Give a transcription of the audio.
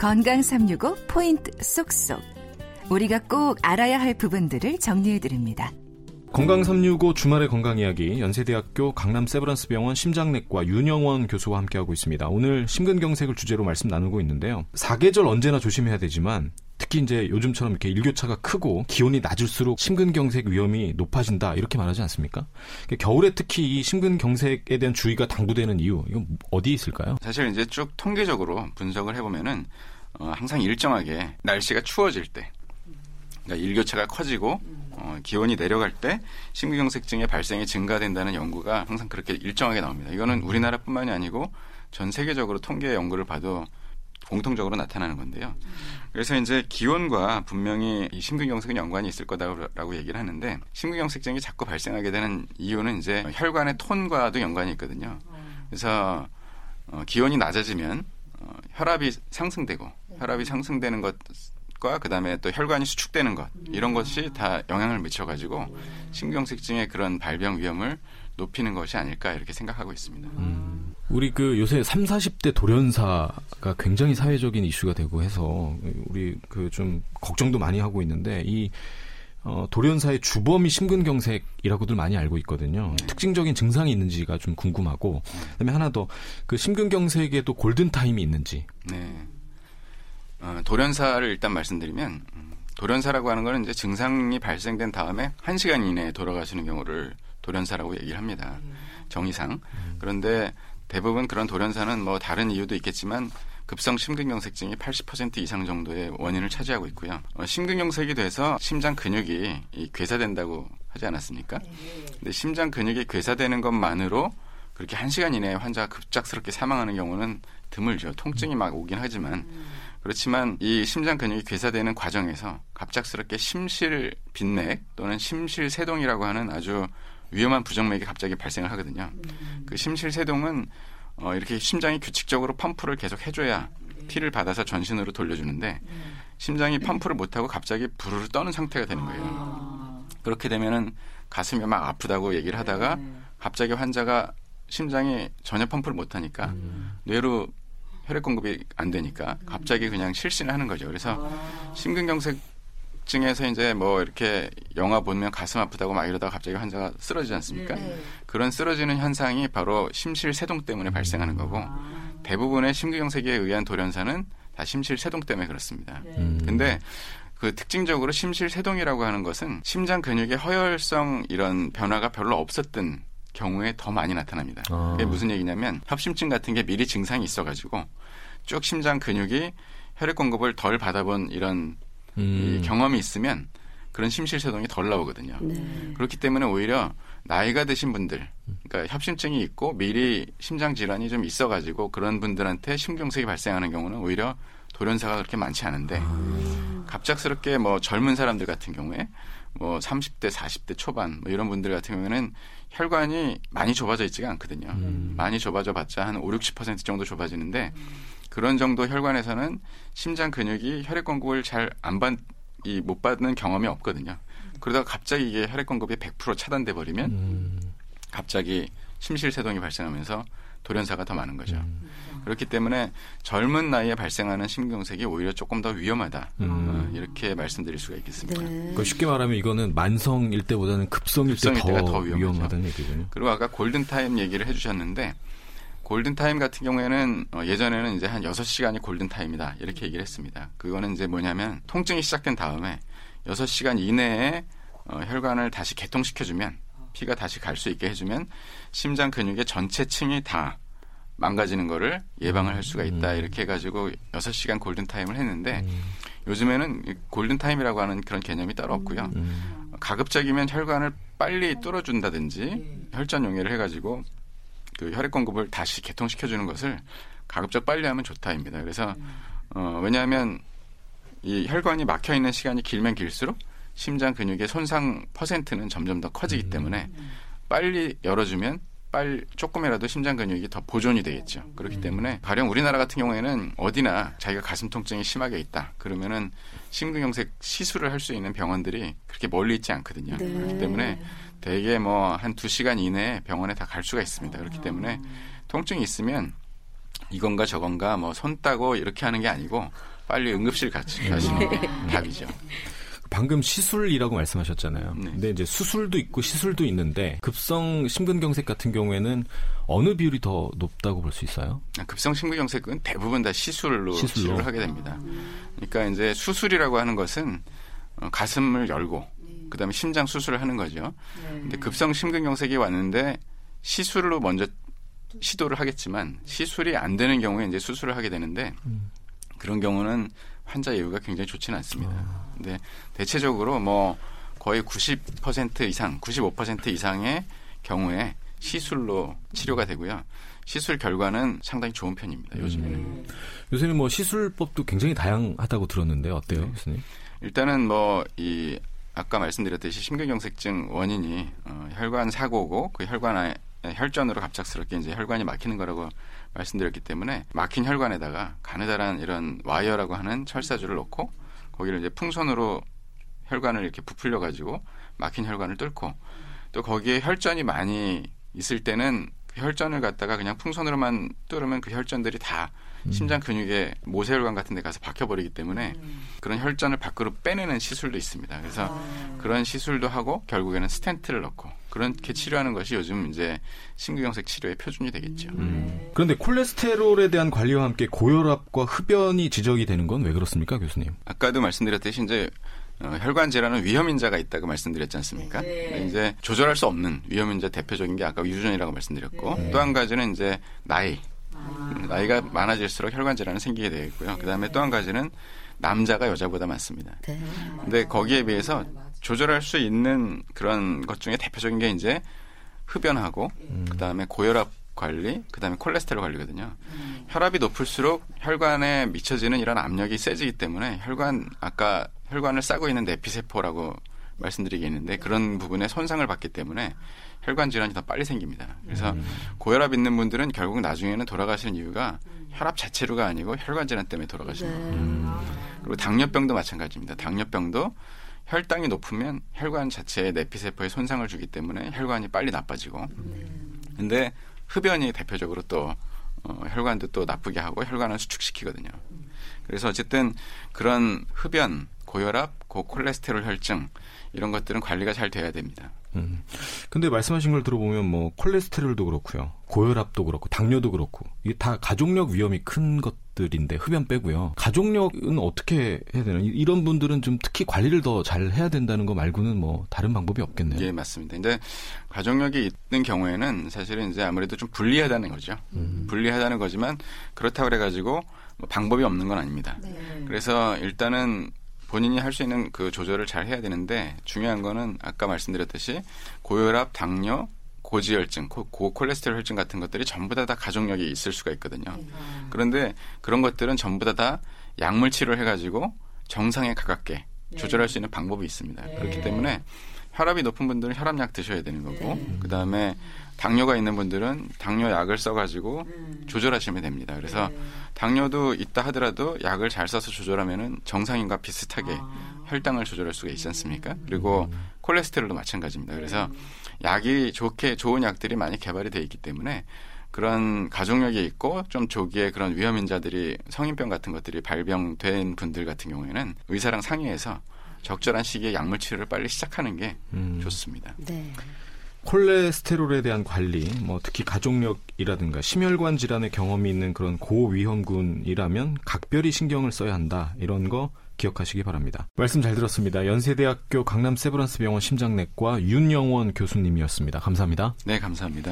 건강 365 포인트 쏙쏙. 우리가 꼭 알아야 할 부분들을 정리해 드립니다. 건강 365 주말의 건강 이야기 연세대학교 강남 세브란스 병원 심장내과 윤영원 교수와 함께하고 있습니다. 오늘 심근경색을 주제로 말씀 나누고 있는데요. 사계절 언제나 조심해야 되지만 특히 이제 요즘처럼 이렇게 일교차가 크고 기온이 낮을수록 심근경색 위험이 높아진다 이렇게 말하지 않습니까? 겨울에 특히 이 심근경색에 대한 주의가 당부되는 이유 이건 어디에 있을까요? 사실 이제 쭉 통계적으로 분석을 해보면은 어, 항상 일정하게 날씨가 추워질 때 그러니까 일교차가 커지고 어, 기온이 내려갈 때 심근경색증의 발생이 증가된다는 연구가 항상 그렇게 일정하게 나옵니다. 이거는 우리나라뿐만이 아니고 전 세계적으로 통계 연구를 봐도 공통적으로 나타나는 건데요. 그래서 이제 기온과 분명히 이 심근경색은 연관이 있을 거다라고 얘기를 하는데 심근경색증이 자꾸 발생하게 되는 이유는 이제 혈관의 톤과도 연관이 있거든요. 그래서 어, 기온이 낮아지면 어, 혈압이 상승되고 혈압이 상승되는 것과 그다음에 또 혈관이 수축되는 것 이런 것이 다 영향을 미쳐가지고 심근경색증의 그런 발병 위험을 높이는 것이 아닐까 이렇게 생각하고 있습니다. 음. 우리 그 요새 3, 40대 돌연사가 굉장히 사회적인 이슈가 되고 해서 우리 그 좀 걱정도 많이 하고 있는데 이 어, 돌연사의 주범이 심근경색이라고들 많이 알고 있거든요. 네. 특징적인 증상이 있는지가 좀 궁금하고, 그다음에 하나 더 그 심근경색에도 골든 타임이 있는지. 네. 어, 돌연사를 일단 말씀드리면 음, 돌연사라고 하는 거는 이제 증상이 발생된 다음에 1 시간 이내에 돌아가시는 경우를 돌연사라고 얘기를 합니다. 정의상. 음. 그런데 대부분 그런 돌연사는 뭐 다른 이유도 있겠지만 급성 심근경색증이 80% 이상 정도의 원인을 차지하고 있고요. 어, 심근경색이 돼서 심장 근육이 이 괴사된다고 하지 않았습니까? 네. 근데 심장 근육이 괴사되는 것만으로 그렇게 한 시간 이내에 환자가 급작스럽게 사망하는 경우는 드물죠. 통증이 막 오긴 하지만 그렇지만 이 심장 근육이 괴사되는 과정에서 갑작스럽게 심실 빈맥 또는 심실 세동이라고 하는 아주 위험한 부정맥이 갑자기 발생을 하거든요. 음. 그 심실세동은 어, 이렇게 심장이 규칙적으로 펌프를 계속 해줘야 피를 받아서 전신으로 돌려주는데 심장이 펌프를 못하고 갑자기 부르르 떠는 상태가 되는 거예요. 아. 그렇게 되면은 가슴이 막 아프다고 얘기를 하다가 네. 갑자기 환자가 심장이 전혀 펌프를 못하니까 음. 뇌로 혈액 공급이 안 되니까 갑자기 그냥 실신을 하는 거죠. 그래서 아. 심근경색 증에서 이제 뭐 이렇게 영화 보면 가슴 아프다고 막 이러다가 갑자기 환자가 쓰러지지 않습니까? 네. 그런 쓰러지는 현상이 바로 심실세동 때문에 발생하는 거고 아. 대부분의 심근경색에 의한 돌연사는 다 심실세동 때문에 그렇습니다. 네. 음. 근데 그 특징적으로 심실세동이라고 하는 것은 심장 근육의 허혈성 이런 변화가 별로 없었던 경우에 더 많이 나타납니다. 아. 그게 무슨 얘기냐면 협심증 같은 게 미리 증상이 있어가지고 쭉 심장 근육이 혈액 공급을 덜 받아본 이런 음. 이 경험이 있으면 그런 심실세동이 덜 나오거든요. 네. 그렇기 때문에 오히려 나이가 드신 분들, 그러니까 협심증이 있고 미리 심장 질환이 좀 있어가지고 그런 분들한테 심경색이 발생하는 경우는 오히려 돌연사가 그렇게 많지 않은데 아. 갑작스럽게 뭐 젊은 사람들 같은 경우에 뭐 30대, 40대 초반 뭐 이런 분들 같은 경우에는 혈관이 많이 좁아져 있지가 않거든요. 음. 많이 좁아져 봤자 한 5, 60% 정도 좁아지는데 음. 그런 정도 혈관에서는 심장 근육이 혈액 공급을 잘 안 받, 이 못 받는 경험이 없거든요. 그러다가 갑자기 이게 혈액 공급이 100% 차단돼 버리면 음. 갑자기 심실세동이 발생하면서 돌연사가 더 많은 거죠. 음. 그렇기 때문에 젊은 나이에 발생하는 심경색이 오히려 조금 더 위험하다. 음. 어, 이렇게 말씀드릴 수가 있겠습니다. 네. 그러니까 쉽게 말하면 이거는 만성일 때보다는 급성일, 급성일 때 더 위험하다는 얘기군요. 그리고 아까 골든타임 얘기를 해주셨는데 골든타임 같은 경우에는 어, 예전에는 이제 한 6시간이 골든타임이다. 이렇게 얘기를 했습니다. 그거는 이제 뭐냐면 통증이 시작된 다음에 6시간 이내에 어, 혈관을 다시 개통시켜주면 피가 다시 갈 수 있게 해주면 심장 근육의 전체 층이 다 망가지는 거를 예방을 할 수가 있다. 음. 이렇게 해가지고 6시간 골든타임을 했는데 음. 요즘에는 골든타임이라고 하는 그런 개념이 따로 없고요. 음. 가급적이면 혈관을 빨리 뚫어준다든지 혈전 용해를 해가지고 그 혈액 공급을 다시 개통시켜 주는 것을 가급적 빨리 하면 좋다입니다. 그래서 어, 왜냐하면 이 혈관이 막혀 있는 시간이 길면 길수록 심장 근육의 손상 퍼센트는 점점 더 커지기 음. 때문에 빨리 열어주면 빨리 조금이라도 심장 근육이 더 보존이 되겠죠. 그렇기 음. 때문에 가령 우리나라 같은 경우에는 어디나 자기가 가슴 통증이 심하게 있다. 그러면은 심근경색 시술을 할 수 있는 병원들이 그렇게 멀리 있지 않거든요. 네. 그렇기 때문에 대개 뭐 한 두 시간 이내에 병원에 다 갈 수가 있습니다. 그렇기 때문에 통증이 있으면 이건가 저건가 뭐 손 따고 이렇게 하는 게 아니고 빨리 응급실 가, 가시는 게 답이죠. 방금 시술이라고 말씀하셨잖아요. 네. 근데 이제 수술도 있고 시술도 있는데 급성 심근경색 같은 경우에는 어느 비율이 더 높다고 볼 수 있어요? 급성 심근경색은 대부분 다 시술로, 시술로. 치료를 하게 됩니다. 그러니까 이제 수술이라고 하는 것은 어, 가슴을 열고 그다음에 심장 수술을 하는 거죠. 근데 급성 심근경색이 왔는데 시술로 먼저 시도를 하겠지만 시술이 안 되는 경우에 이제 수술을 하게 되는데 그런 경우는 환자 예후가 굉장히 좋지는 않습니다. 근데 대체적으로 뭐 거의 90% 이상, 95% 이상의 경우에 시술로 치료가 되고요. 시술 결과는 상당히 좋은 편입니다. 요즘에는. 요새는 뭐 시술법도 굉장히 다양하다고 들었는데 어때요, 교수님? 일단은 뭐 이 아까 말씀드렸듯이 심근경색증 원인이 어, 혈관 사고고 그 혈관 안 혈전으로 갑작스럽게 이제 혈관이 막히는 거라고 말씀드렸기 때문에 막힌 혈관에다가 가느다란 이런 와이어라고 하는 철사줄을 놓고 거기를 이제 풍선으로 혈관을 이렇게 부풀려 가지고 막힌 혈관을 뚫고 또 거기에 혈전이 많이 있을 때는 그 혈전을 갖다가 그냥 풍선으로만 뚫으면 그 혈전들이 다 심장 근육에 모세혈관 같은 데 가서 박혀버리기 때문에 그런 혈전을 밖으로 빼내는 시술도 있습니다. 그래서 그런 시술도 하고 결국에는 스텐트를 넣고 그렇게 치료하는 것이 요즘 이제 심근경색 치료의 표준이 되겠죠. 음. 그런데 콜레스테롤에 대한 관리와 함께 고혈압과 흡연이 지적이 되는 건 왜 그렇습니까, 교수님? 아까도 말씀드렸듯이 이제 어, 혈관 질환은 위험 인자가 있다고 말씀드렸지 않습니까? 근데 이제 조절할 수 없는 위험 인자 대표적인 게 아까 유전이라고 말씀드렸고 또한 가지는 이제 나이. 음, 나이가 많아질수록 혈관 질환은 생기게 되어 있고요. 그다음에 또 한 가지는 남자가 여자보다 많습니다. 근데 거기에 비해서 조절할 수 있는 그런 것 중에 대표적인 게 이제 흡연하고 그다음에 고혈압 관리, 그다음에 콜레스테롤 관리거든요. 혈압이 높을수록 혈관에 미쳐지는 이런 압력이 세지기 때문에 혈관 아까 혈관을 싸고 있는 내피세포라고 말씀드리겠는데 그런 부분에 손상을 받기 때문에 혈관 질환이 더 빨리 생깁니다. 그래서 고혈압 있는 분들은 결국 나중에는 돌아가시는 이유가 혈압 자체로가 아니고 혈관 질환 때문에 돌아가시는 거예요. 그리고 당뇨병도 마찬가지입니다. 당뇨병도 혈당이 높으면 혈관 자체의 내피세포에 손상을 주기 때문에 혈관이 빨리 나빠지고 근데 흡연이 대표적으로 또 어, 혈관도 또 나쁘게 하고 혈관을 수축시키거든요. 그래서 어쨌든 그런 흡연, 고혈압, 고콜레스테롤 혈증 이런 것들은 관리가 잘 돼야 됩니다. 음. 근데 말씀하신 걸 들어보면 뭐 콜레스테롤도 그렇고요. 고혈압도 그렇고 당뇨도 그렇고 이게 다 가족력 위험이 큰 것들인데 흡연 빼고요. 가족력은 어떻게 해야 되나? 이- 이런 분들은 좀 특히 관리를 더 잘 해야 된다는 거 말고는 뭐 다른 방법이 없겠네요. 예, 맞습니다. 근데 가족력이 있는 경우에는 사실은 이제 아무래도 좀 불리하다는 거죠. 불리하다는 거지만 그렇다고 그래 가지고 뭐 방법이 없는 건 아닙니다. 그래서 일단은 본인이 할 수 있는 그 조절을 잘 해야 되는데 중요한 거는 아까 말씀드렸듯이 고혈압, 당뇨, 고지혈증, 고, 고콜레스테롤 혈증 같은 것들이 전부 다 다 가족력이 있을 수가 있거든요. 그런데 그런 것들은 전부 다 다 약물 치료를 해가지고 정상에 가깝게 조절할 수 있는 방법이 있습니다. 그렇기 때문에 혈압이 높은 분들은 혈압약 드셔야 되는 거고 그 다음에 당뇨가 있는 분들은 당뇨 약을 써가지고 조절하시면 됩니다. 그래서 당뇨도 있다 하더라도 약을 잘 써서 조절하면은 정상인과 비슷하게 혈당을 조절할 수가 있지 않습니까? 그리고 콜레스테롤도 마찬가지입니다. 그래서 약이 좋게 좋은 약들이 많이 개발이 돼 있기 때문에 그런 가족력이 있고 좀 조기에 그런 위험 인자들이 성인병 같은 것들이 발병된 분들 같은 경우에는 의사랑 상의해서 적절한 시기에 약물 치료를 빨리 시작하는 게 음. 좋습니다. 네. 콜레스테롤에 대한 관리, 뭐 특히 가족력이라든가 심혈관 질환의 경험이 있는 그런 고위험군이라면 각별히 신경을 써야 한다. 이런 거 기억하시기 바랍니다. 말씀 잘 들었습니다. 연세대학교 강남 세브란스 병원 심장내과 윤영원 교수님이었습니다. 감사합니다. 네, 감사합니다.